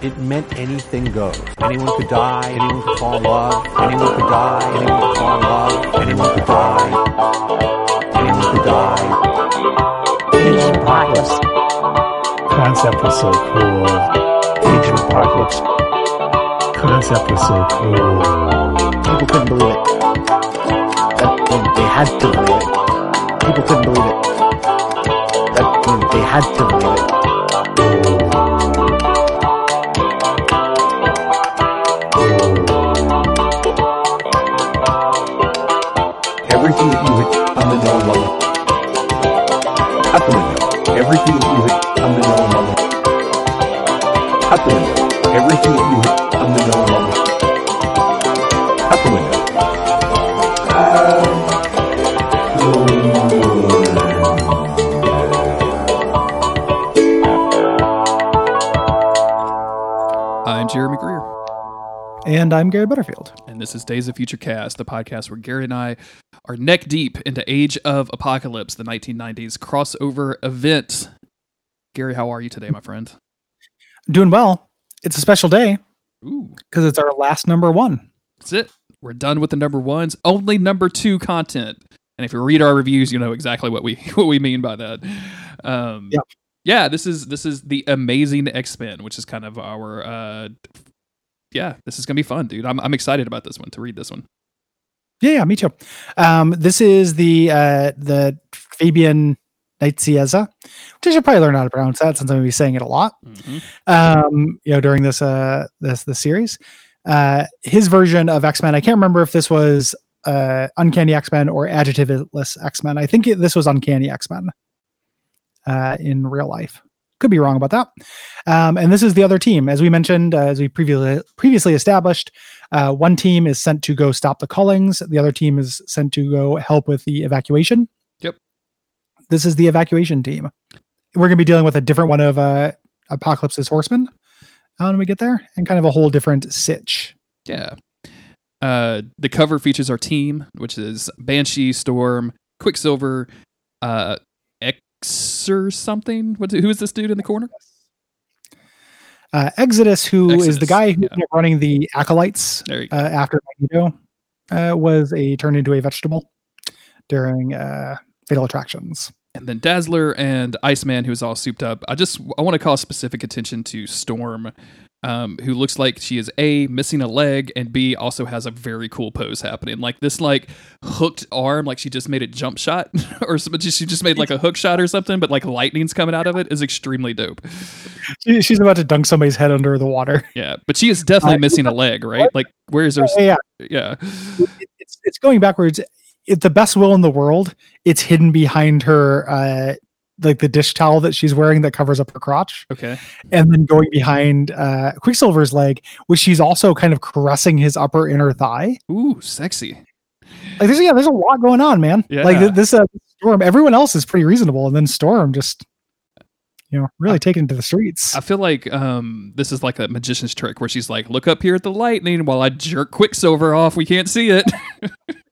it meant anything goes. Anyone could die, anyone could fall in love, anyone could die, anyone could fall in love, anyone could die, anyone could die. Agent Apocalypse. Concept was so cool. Agent Apocalypse. Concept was so cool. People couldn't believe it. That they had to believe it. People couldn't believe it. That they had to believe it. Everything you hit on the know level. Out the. Everything And I'm Gary Butterfield. and this is Days of Future Cast, the podcast where Gary and I are neck deep into Age of Apocalypse, the 1990s crossover event. Gary, how are you today, my friend? Doing well. It's a special day because it's our last number one. that's it. We're done with the number ones. Only number two content. And if you read our reviews, you know exactly what we what we mean by that. Um, Yep. Yeah, this is this is the amazing X Men, which is kind of our uh, yeah. This is gonna be fun, dude. I'm I'm excited about this one to read this one. Yeah, yeah, me too. Um, this is the uh, the Fabian Nicieza, which I should probably learn how to pronounce that since I'm going to be saying it a lot. Mhm. Um, you know, during this uh this this series, uh, his version of X Men. I can't remember if this was uh Uncanny X Men or Adjectiveless X Men. I think it, this was Uncanny X Men. Uh, in real life, could be wrong about that. Um, and this is the other team, as we mentioned, uh, as we previously previously established. Uh, one team is sent to go stop the cullings. The other team is sent to go help with the evacuation. Yep. This is the evacuation team. We're going to be dealing with a different one of uh, Apocalypse's horsemen when we get there, and kind of a whole different sitch. Yeah. Uh, the cover features our team, which is Banshee, Storm, Quicksilver, uh, X or something. What's it, who is this dude in the corner? Uh, Exodus, who is Exodus, the guy who's yeah. running the acolytes There you go. uh, after Magneto, uh, was a turned into a vegetable during uh, Fatal Attractions. and then Dazzler and Iceman, who's all souped up. I just I want to call specific attention to Storm, um, who looks like she is a missing a leg, and b also has a very cool pose happening, like this like hooked arm, like she just made a jump shot, or some- she just made like a hook shot or something, but like lightning's coming out of it is extremely dope. She, she's about to dunk somebody's head under the water. Yeah, but she is definitely Uh, missing a leg, right? Like where is her? Yeah, Yeah, it- it's it's going backwards. The best will in the world. It's hidden behind her, uh, like the dish towel that she's wearing that covers up her crotch, okay. and then going behind uh, Quicksilver's leg, which she's also kind of caressing his upper inner thigh. Ooh, sexy. Like there's yeah, there's a lot going on, man. Like Yeah. th- this uh, Storm, everyone else is pretty reasonable, and then Storm just, you know, really taken to the streets. I feel like um, this is like a magician's trick where she's like, "Look up here at the lightning while I jerk Quicksilver off. We can't see it."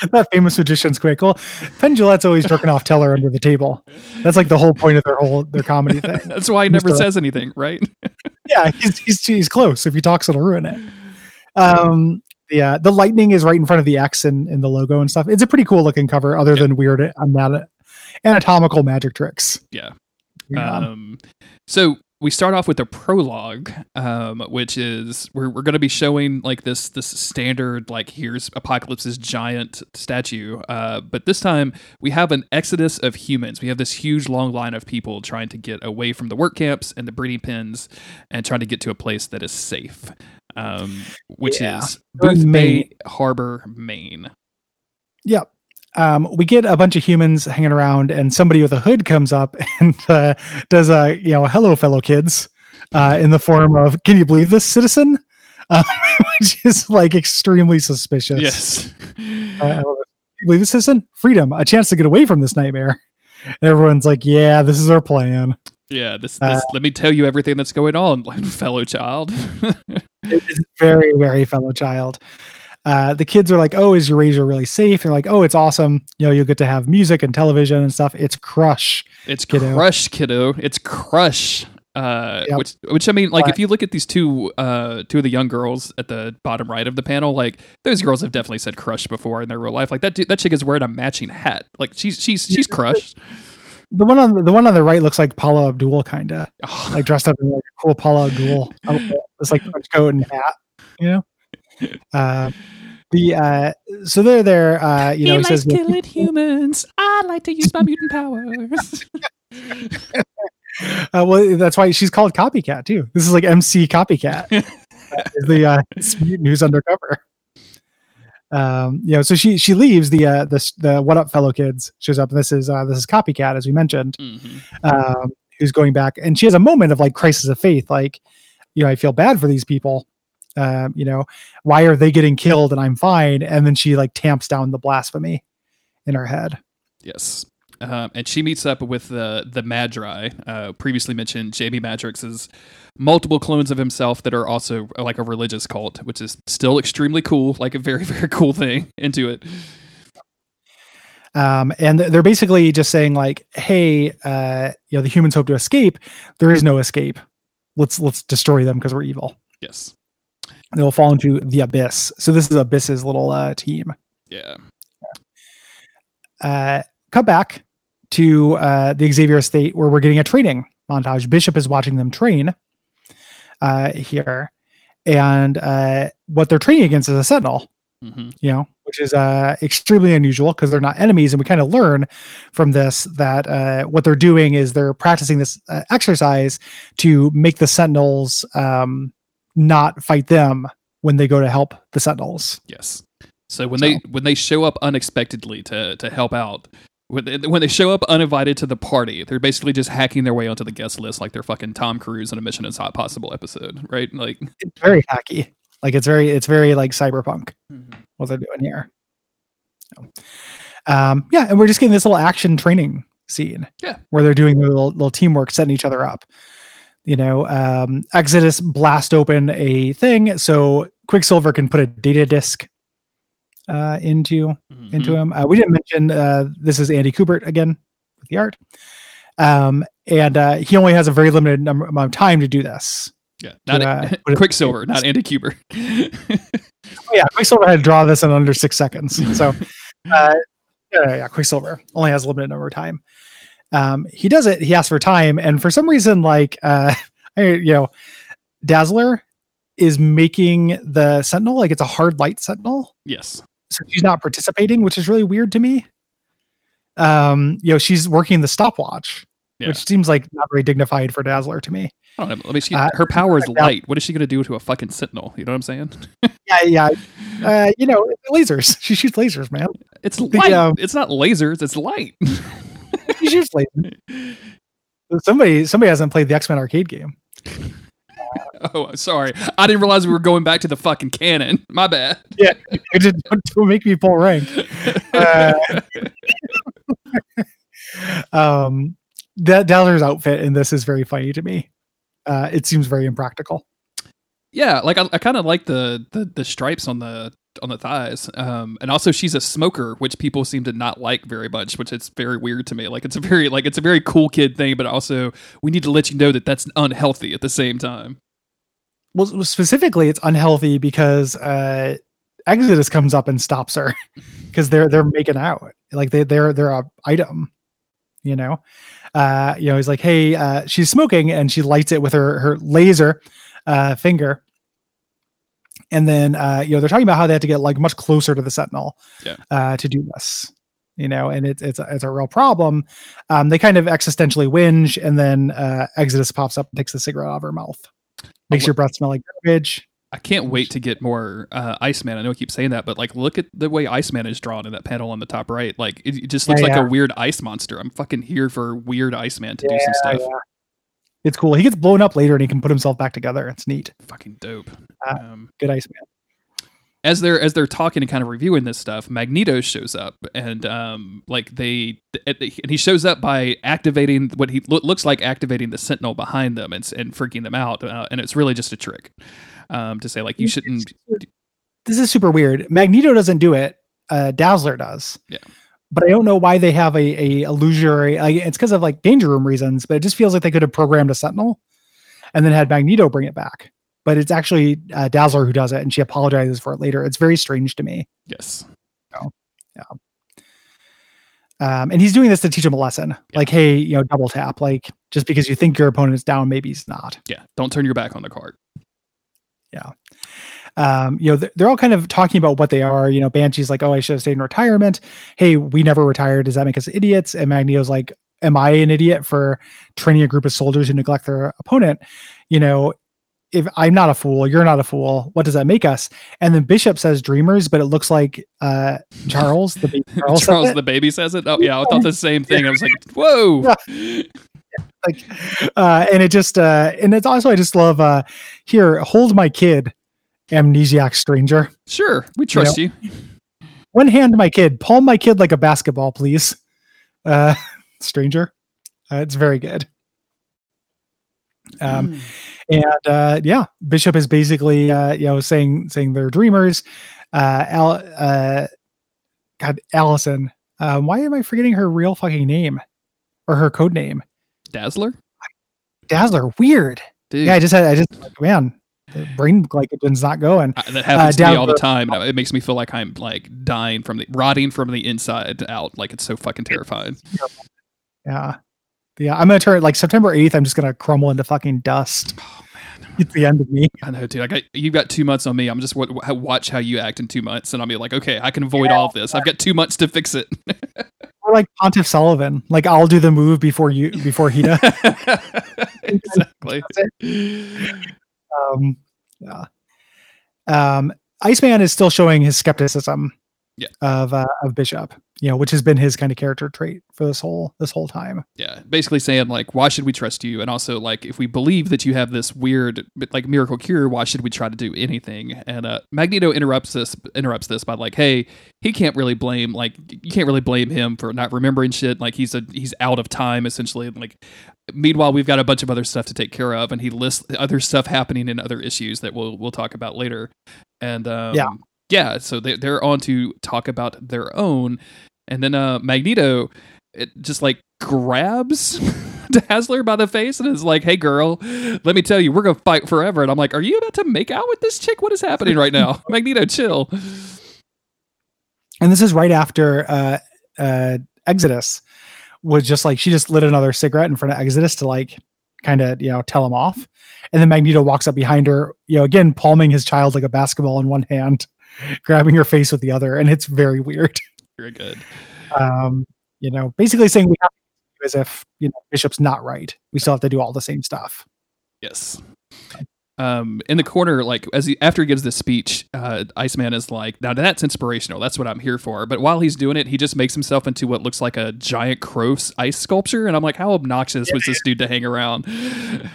that famous magician's quick. Well, Penn Jillette's always jerking off Teller under the table. That's like the whole point of their whole their comedy thing. That's why he never Mr. says anything, right? yeah, he's, he's he's close. If he talks, it'll ruin it. Um, yeah, the lightning is right in front of the X in, in the logo and stuff. It's a pretty cool looking cover, other Yeah. than weird anat- anatomical magic tricks. Yeah. Um, so we start off with a prologue, um, which is we're, we're going to be showing like this this standard like here's Apocalypse's giant statue, uh, but this time we have an exodus of humans. We have this huge long line of people trying to get away from the work camps and the breeding pens, and trying to get to a place that is safe, um, which Yeah. is Booth Bay Harbor, Maine. Yep. Um, we get a bunch of humans hanging around, and somebody with a hood comes up and uh, does a you know hello fellow kids uh, in the form of can you believe this citizen, uh, which is like extremely suspicious. Yes. Uh. Believe this citizen freedom, a chance to get away from this nightmare. And everyone's like, yeah, this is our plan. Yeah, this, this Uh, let me tell you everything that's going on, fellow child. It's very very fellow child. Uh, the kids are like, "Oh, is your razor really safe?" They're like, "Oh, it's awesome. You know, you'll get to have music and television and stuff. It's crush." It's Kiddo. crush, kiddo. It's crush. Uh, Yep. which, which I mean, like, But- if you look at these two, uh, two of the young girls at the bottom right of the panel, like, those girls have definitely said crush before in their real life. Like that, dude, that chick is wearing a matching hat. Like, she's she's she's crushed. The one on the, the one on the right looks like Paula Abdul, kind of Oh, like dressed up in like cool Paula Abdul. It's like trench coat and hat, you know. Uh, the uh, so they're there. Uh, you know, he says killing humans. I like to use my mutant powers. Uh, well, that's why she's called Copycat too. This is like MC Copycat, the uh, mutant who's undercover. Um, you know, so she she leaves the uh, the the what up fellow kids shows up. And this is uh, this is Copycat as we mentioned, Mhm. um, who's going back, and she has a moment of like crisis of faith, like you know, I feel bad for these people. Um, you know, why are they getting killed and I'm fine? And then she like tamps down the blasphemy in her head. Yes. Um, and she meets up with the the Madri, uh, previously mentioned Jamie Madrox's multiple clones of himself that are also uh, like a religious cult, which is still extremely cool, like a very very cool thing into it. um, and they're basically just saying like hey uh, you know the humans hope to escape there is no escape let's let's destroy them because we're evil Yes. They'll fall into the abyss. So this is abyss's little uh, team. Yeah. uh, cut back to uh, the xavier estate where we're getting a training montage. Bishop is watching them train uh, here. And uh, what they're training against is a sentinel hmm you know, which is uh, extremely unusual because they're not enemies. And we kind of learn from this that uh, what they're doing is they're practicing this uh, exercise to make the Sentinels um, not fight them when they go to help the Sentinels. Yes. So when they when they show up unexpectedly to to help out, when they, when they show up uninvited to the party, they're basically just hacking their way onto the guest list like they're fucking Tom Cruise in a Mission Impossible episode, right? Like, It's very hacky. Like it's very, it's very like cyberpunk what they're doing here. So, um, yeah, and we're just getting this little action training scene. Yeah. where they're doing their little, little teamwork, setting each other up. You know, um, Exodus blast open a thing so Quicksilver can put a data disk uh, into into Mhm. him. Uh, we didn't mention uh, this is Andy Kubert again with the art, um, and uh, he only has a very limited number amount of time to do this. yeah, not uh, put it- Quicksilver, not Andy Kubert. Oh, yeah, Quicksilver had to draw this in under six seconds. So, uh, yeah, yeah, Quicksilver only has a limited number of time. Um, he does it. He asks for time, and for some reason, like uh, you know, Dazzler is making the Sentinel like it's a hard light Sentinel, yes. so she's not participating, which is really weird to me. Um, you know, she's working the stopwatch, Yeah. which seems like not very dignified for Dazzler to me. I don't know. Let me see. Uh, her power is light. What is she going to do to a fucking sentinel? You know what I'm saying? Yeah, yeah. Uh, you know, lasers. She shoots lasers, man. It's light. um, it's not lasers. It's light. She shoots lasers. Somebody, somebody hasn't played the X Men arcade game. oh, sorry. I didn't realize we were going back to the fucking canon. My bad. Yeah, it did, don't, make me pull rank. Uh, um, that Dazzler's outfit in this is very funny to me. Uh, it seems very impractical. yeah, like I, I kind of like the, the the stripes on the on the thighs. Um, and also she's a smoker, which people seem to not like very much, which is very weird to me. Like it's a very like it's a very cool kid thing, but also we need to let you know that that's unhealthy at the same time. Well, specifically, it's unhealthy because uh, Exodus comes up and stops her because they're they're making out like they they're they're a item, you know. Uh, you know, he's like, hey, uh, she's smoking, and she lights it with her her laser uh, finger. And then uh, you know they're talking about how they had to get like much closer to the Sentinel Yeah. uh, to do this, you know, and it's it's a, it's a real problem. Um, they kind of existentially whinge, and then uh, Exodus pops up and takes the cigarette out of her mouth, makes your breath smell like garbage. I can't wait to get more uh, Iceman. I know I keep saying that, but like, look at the way Iceman is drawn in that panel on the top right. Like, it, it just looks Yeah, like yeah. a weird ice monster. I'm fucking here for weird Iceman to do some Yeah, stuff. It's cool. He gets blown up later and he can put himself back together. It's neat. Fucking dope. Uh, um, Good Iceman. as they're as they're talking and kind of reviewing this stuff, Magneto shows up and um like they and he shows up by activating what he lo- looks like activating the Sentinel behind them and and freaking them out, uh, and it's really just a trick um to say like you shouldn't. This is super weird. Magneto doesn't do it. Uh, Dazzler does. Yeah. But I don't know why they have a, a illusory. Like, it's because of like danger room reasons. But it just feels like they could have programmed a Sentinel and then had Magneto bring it back. But it's actually uh, Dazzler who does it, and she apologizes for it later. It's very strange to me. Yes. yeah Um, and he's doing this to teach him a lesson, like, hey, you know, double tap. Like, just because you think your opponent's down, maybe he's not. Yeah. Don't turn your back on the card. Um, you know, th- they're all kind of talking about what they are. You know, Banshee's like, oh, I should have stayed in retirement. Hey, we never retired. Does that make us idiots? And Magneto's like, am I an idiot for training a group of soldiers who neglect their opponent? You know, if I'm not a fool, you're not a fool. What does that make us? And then Bishop says dreamers, but it looks like uh, Charles, the baby Charles, Charles, the baby says it. Oh yeah, I thought the same thing. I was like, whoa. like, uh, and it just, uh, and it's also, I just love, uh, here, hold my kid, amnesiac stranger. Sure, we trust you. one hand my kid. Palm my kid like a basketball please. Uh stranger. Uh, it's very good. Um and uh yeah bishop is basically uh you know saying saying they're dreamers. Uh Al, uh god alison um why am i forgetting her real fucking name? Or her code name? Dazzler, dazzler weird. Dude. yeah i just had i just man the brain glycogen's not going I- that happens uh, to me all the time. and It makes me feel like I'm like dying from the rotting from the inside out. Like it's so fucking terrifying. Yeah. Yeah. I'm gonna turn like September 8th, I'm just gonna crumble into fucking dust. Oh man, It's the end of me. I know, dude. I got you've got two months on me. I'm just wa- watch how you act in two months, and I'll be like, okay, I can avoid all of this. I've got two months to fix it. We're like Pontiff Sullivan. Like I'll do the move before you before he does. exactly. Um yeah. Um Iceman is still showing his skepticism Yeah. of uh, of Bishop, you know, which has been his kind of character trait for this whole this whole time. Yeah, basically saying like, why should we trust you? And also like, if we believe that you have this weird like miracle cure, why should we try to do anything? And uh, Magneto interrupts this interrupts this by like, hey, he can't really blame like you can't really blame him for not remembering shit. Like he's a he's out of time essentially. And, like, meanwhile, we've got a bunch of other stuff to take care of, and he lists other stuff happening in other issues that we'll we'll talk about later. And um, Yeah. yeah, so they they're on to talk about their own, and then uh Magneto it just like grabs Dazzler by the face and is like, "Hey, girl, let me tell you, we're gonna fight forever." And I'm like, "Are you about to make out with this chick? What is happening right now, Magneto? Chill." And this is right after uh uh Exodus was just like she just lit another cigarette in front of Exodus to like kind of, you know, tell him off. And then Magneto walks up behind her, you know, again palming his child like a basketball in one hand, grabbing her face with the other, and it's very weird. Very good. um, you know, basically saying we have to do as if you know Bishop's not right. We still have to do all the same stuff. Yes. Um, in the corner, like as he after he gives this speech, uh, Iceman is like, "Now that's inspirational. That's what I'm here for." But while he's doing it, he just makes himself into what looks like a giant crow s- ice sculpture, and I'm like, "How obnoxious was this dude to hang around?"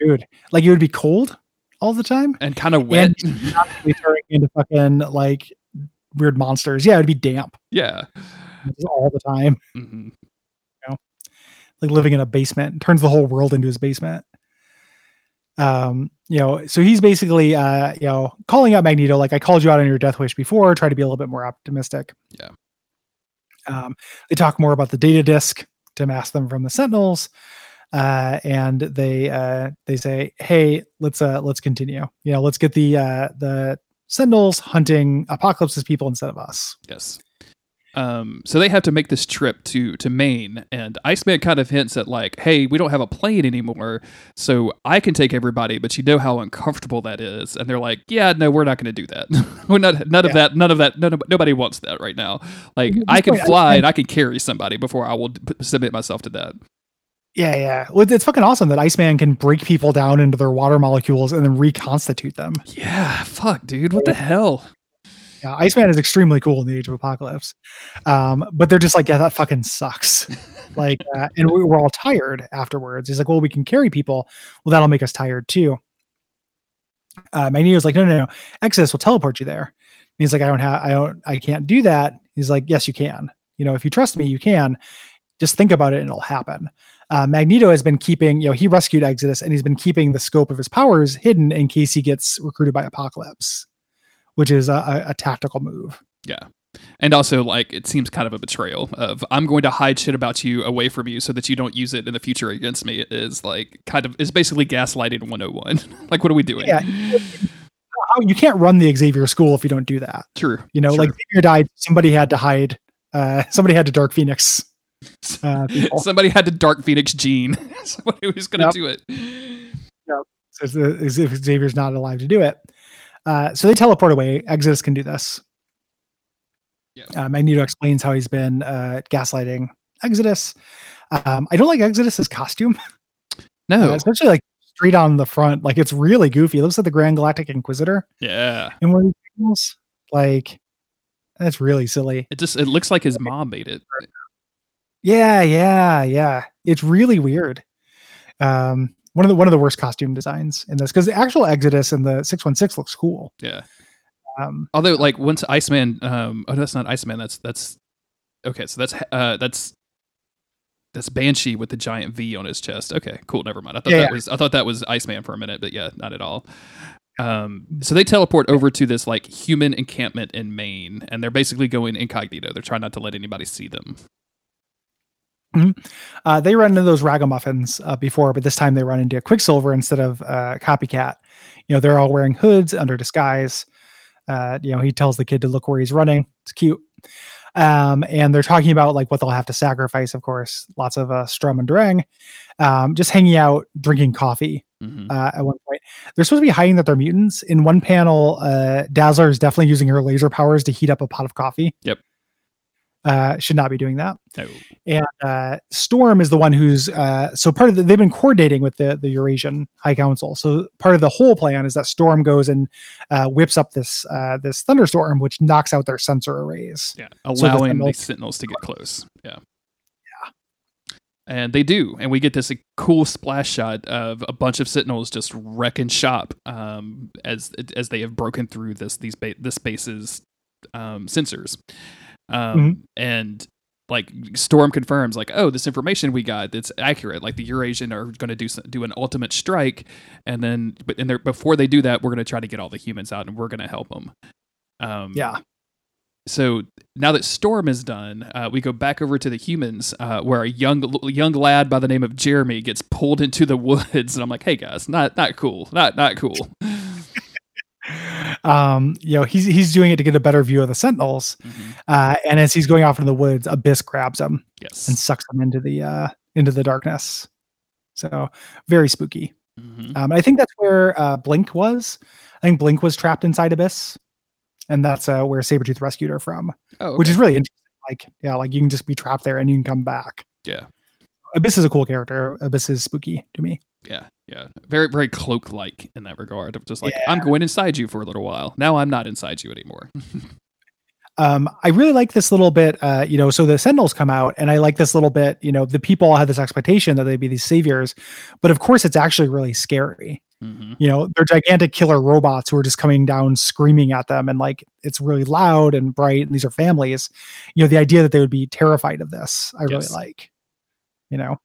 Dude, like it would be cold all the time And kind of wet. and turning into fucking like weird monsters. Yeah, it'd be damp yeah. all the time, hmm like living in a basement. Turns the whole world into his basement. Um, you know, so he's basically uh, you know, calling out Magneto, like I called you out on your death wish before, try to be a little bit more optimistic. Yeah. Um, they talk more about the data disk to mask them from the Sentinels. Uh, and they uh they say, Hey, let's uh let's continue. You know, let's get the uh the Sentinels hunting Apocalypse's people instead of us. Yes. Um, so they have to make this trip to to Maine, and Iceman kind of hints at like, "Hey, we don't have a plane anymore, so I can take everybody, but you know how uncomfortable that is." And they're like, "Yeah, no, we're not going to do that. we're not none of that. None of that. None of, nobody wants that right now. Like, I can fly and I can carry somebody before I will d- submit myself to that." Yeah, yeah. Well, it's fucking awesome that Iceman can break people down into their water molecules and then reconstitute them. Yeah, fuck, dude, what the hell? Yeah, Iceman is extremely cool in the Age of Apocalypse. Um, but they're just like, yeah, that fucking sucks. like, uh, and we we're all tired afterwards. He's like, well, we can carry people. Well, that'll make us tired too. Uh, Magneto's like, no, no, no. Exodus will teleport you there. And he's like, I don't have, I don't, I can't do that. He's like, yes, you can. You know, if you trust me, you can. Just think about it and it'll happen. Uh, Magneto has been keeping, you know, he rescued Exodus and he's been keeping the scope of his powers hidden in case he gets recruited by Apocalypse, which is a, a, tactical move. Yeah. And also, like, it seems kind of a betrayal of I'm going to hide shit about you away from you so that you don't use it in the future against me. Is like kind of is basically gaslighting 101. like, what are we doing? Yeah. You can't run the Xavier school if you don't do that. True. You know, True. like Xavier died, somebody had to hide. Uh, somebody had to Dark Phoenix. Uh. Somebody had to Dark Phoenix Jean. Somebody was going to Yep. do it. So as if Xavier's not alive to do it. Uh, so they teleport away. Exodus can do this. Yeah. Uh, Magneto explains how he's been uh, gaslighting Exodus. Um, I don't like Exodus's costume, No. uh, especially like straight on the front. Like it's really goofy. It looks like the Grand Galactic Inquisitor yeah. in one of these. Like that's really silly. It just it looks like his mom made it. Yeah, yeah, yeah. It's really weird. Um, one of the one of the worst costume designs in this because the actual Exodus in the six one six looks cool. Yeah. Um, Although, like once Iceman, um, oh, that's not Iceman. That's that's okay. So that's uh, that's that's Banshee with the giant V on his chest. Okay, cool. Never mind. I thought Yeah, that yeah. was I thought that was Iceman for a minute, but yeah, not at all. Um, so they teleport over to this like human encampment in Maine, and they're basically going incognito. They're trying not to let anybody see them. Uh, they run into those ragamuffins uh, before, but this time they run into Quicksilver instead of uh, Copycat. You know, they're all wearing hoods under disguise. Uh, you know, he tells the kid to look where he's running. It's cute. Um, and they're talking about like what they'll have to sacrifice, of course. Lots of uh, Sturm and Drang, um, just hanging out, drinking coffee. Mhm. uh, at one point. They're supposed to be hiding that they're mutants. In one panel, uh, Dazzler is definitely using her laser powers to heat up a pot of coffee. Yep. Uh, should not be doing that. No. And uh, Storm is the one who's uh, so part of the, they've been coordinating with the the Eurasian High Council. So part of the whole plan is that Storm goes and uh, whips up this uh, this thunderstorm, which knocks out their sensor arrays. Yeah, the allowing the Sentinels- Sentinels to get close. Yeah. Yeah. And they do. And we get this cool splash shot of a bunch of Sentinels just wrecking shop um, as as they have broken through this these ba- this base's um, sensors. Um, Mhm. And like Storm confirms, like, oh, this information we got, that's accurate. Like the Eurasian are going to do s- do an ultimate strike, and then but and they're, before they do that, we're going to try to get all the humans out, and we're going to help them. Um, Yeah. so now that Storm is done, uh, we go back over to the humans, uh, where a young young lad by the name of Jeremy gets pulled into the woods, and I'm like, "Hey guys, not not cool, not not cool." Um, you know, he's he's doing it to get a better view of the Sentinels. Mhm. Uh, and as he's going off into the woods, Abyss grabs him. Yes. and sucks him into the uh into the darkness. So very spooky. Mhm. Um, I think that's where uh, Blink was. I think Blink was trapped inside Abyss, and that's uh, where Sabretooth rescued her from, Oh, which is really interesting. Like, yeah, like you can just be trapped there and you can come back. yeah, Abyss is a cool character. Abyss is spooky to me. yeah, yeah. Very very cloak like in that regard of just like I'm going inside you for a little while. Now I'm not inside you anymore. Um, I really like this little bit. Uh, you know, so the Sentinels come out, and I like this little bit. You know, the people all had this expectation that they'd be these saviors, but of course, it's actually really scary. Mhm. you know they're gigantic killer robots who are just coming down screaming at them and like it's really loud and bright and these are families you know the idea that they would be terrified of this i Yes. really like you know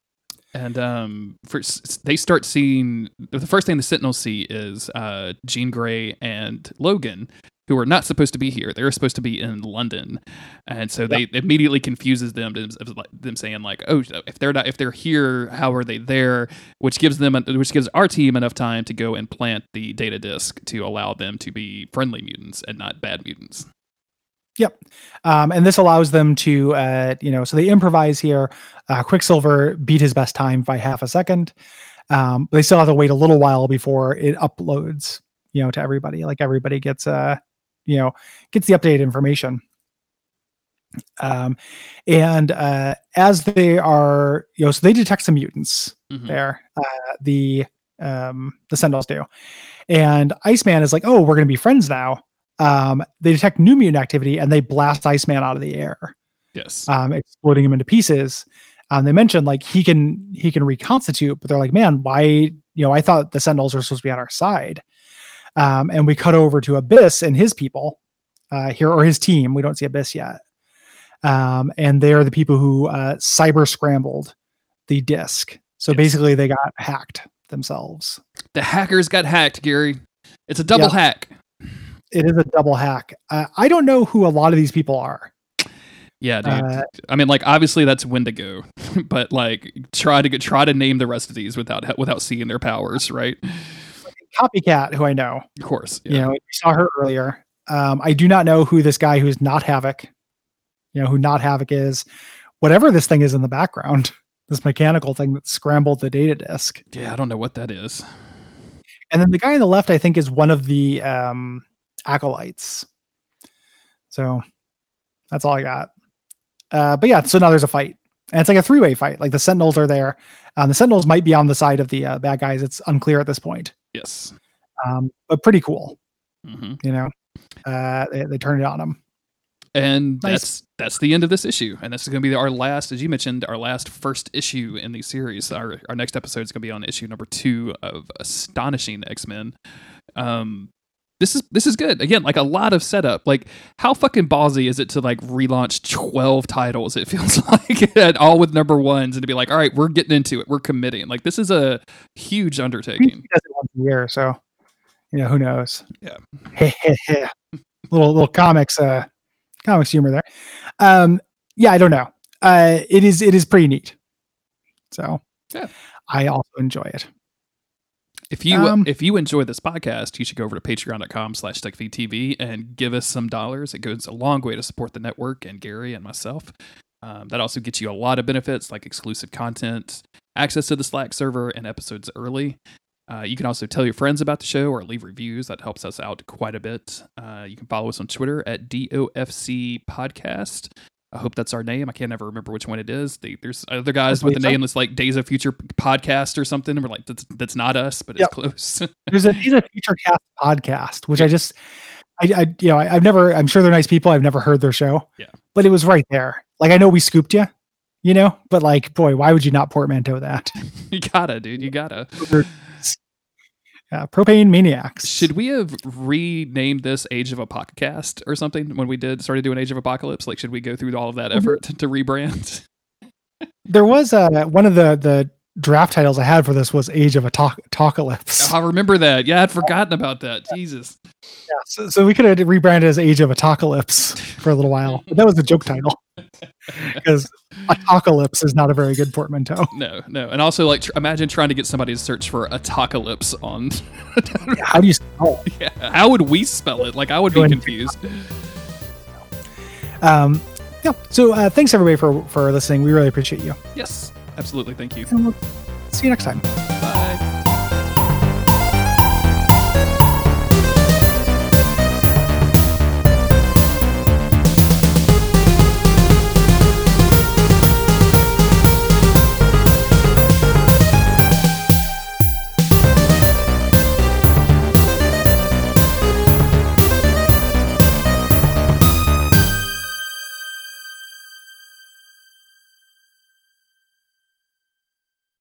And um, for, they start seeing the first thing the Sentinels see is uh, Jean Grey and Logan, who are not supposed to be here. They're supposed to be in London, and so they immediately confuses them. To, them saying like, "Oh, if they're not, if they're here, how are they there?" Which gives them, which gives our team enough time to go and plant the data disk to allow them to be friendly mutants and not bad mutants. Yep. Um, and this allows them to uh, you know so they improvise here. Uh, quicksilver beat his best time by half a second. Um, but they still have to wait a little while before it uploads you know to everybody. Like everybody gets uh you know gets the updated information. Um and uh as they are you know so they detect some mutants Mhm. there uh the um the sentinels do. And iceman is like oh we're gonna be friends now um they detect new mutant activity and they blast iceman out of the air Yes. um exploding him into pieces um they mentioned like he can he can reconstitute but they're like man why you know i thought the sentinels were supposed to be on our side um and we cut over to abyss and his people uh here or his team we don't see abyss yet um and they're the people who uh cyber scrambled the disk so Yes. basically they got hacked themselves the hackers got hacked, Gary. It's a double Yeah. hack. It is a double hack. Uh, I don't know who a lot of these people are. Yeah, dude. Uh, I mean, like obviously that's Wendigo, but like try to get try to name the rest of these without without seeing their powers, right? Copycat, who I know, Of course. you know, we saw her earlier. Um, I do not know who this guy who's not Havoc, you know, who not Havoc is. Whatever this thing is in the background, this mechanical thing that scrambled the data disk. Yeah, I don't know what that is. And then the guy on the left, I think, is one of the um, acolytes. So that's all I got. Uh, but yeah, so now there's a fight, and it's like a three-way fight. Like the Sentinels are there. Um, the Sentinels might be on the side of the uh, bad guys. It's unclear at this point, Yes. um, but pretty cool. hmm You know, uh, they, they turned it on them. And Nice. that's that's the end of this issue, and this is going to be our last, as you mentioned, our last first issue in the series. Our our next episode is going to be on issue number two of Astonishing X Men. Um, this is this is good. Again, like a lot of setup. Like how fucking ballsy is it to like relaunch twelve titles? It feels like and all with number ones, and to be like, all right, we're getting into it. We're committing. Like this is a huge undertaking. he does it once a year, so you know who knows. Yeah. little little comics, uh, comics humor there. Um, yeah, I don't know. Uh, it is it is pretty neat. So Yeah. I also enjoy it. If you Um, if you enjoy this podcast, you should go over to patreon.com slash TV and give us some dollars. It goes a long way to support the network and Gary and myself. Um, that also gets you a lot of benefits like exclusive content, access to the Slack server, and episodes early. Uh, you can also tell your friends about the show or leave reviews. That helps us out quite a bit. Uh, you can follow us on Twitter at DOFC Podcast. I hope that's our name. I can't ever remember which one it is. They, there's other guys with so. name that's like Days of Future Podcast or something. And we're like, that's, that's not us, but it's close. There's a he's a feature cast podcast, which I just I, I you know I, I've never I'm sure they're nice people. I've never heard their show. Yeah. But it was right there. Like I know we scooped you, you know, but like boy, why would you not portmanteau that? you gotta, dude. You gotta. Uh, propane maniacs. Should we have renamed this Age of Apocalypse or something when we did started doing Age of Apocalypse? Like, should we go through all of that effort to, to rebrand? There was uh, one of the the draft titles I had for this was Age of Apocalypse. I remember that. Yeah, I'd forgotten about that. Jesus. Yeah, so, so we could have rebranded as Age of Apocalypse for a little while. But that was a joke title because Apocalypse is not a very good portmanteau. No, no. And also, like, tr- imagine trying to get somebody to search for Apocalypse on. How do you spell it? yeah, how would we spell it? Like, I would be confused. Um, yeah. So uh, thanks everybody for for listening. We really appreciate you. Yes, absolutely. Thank you. And we'll see you next time.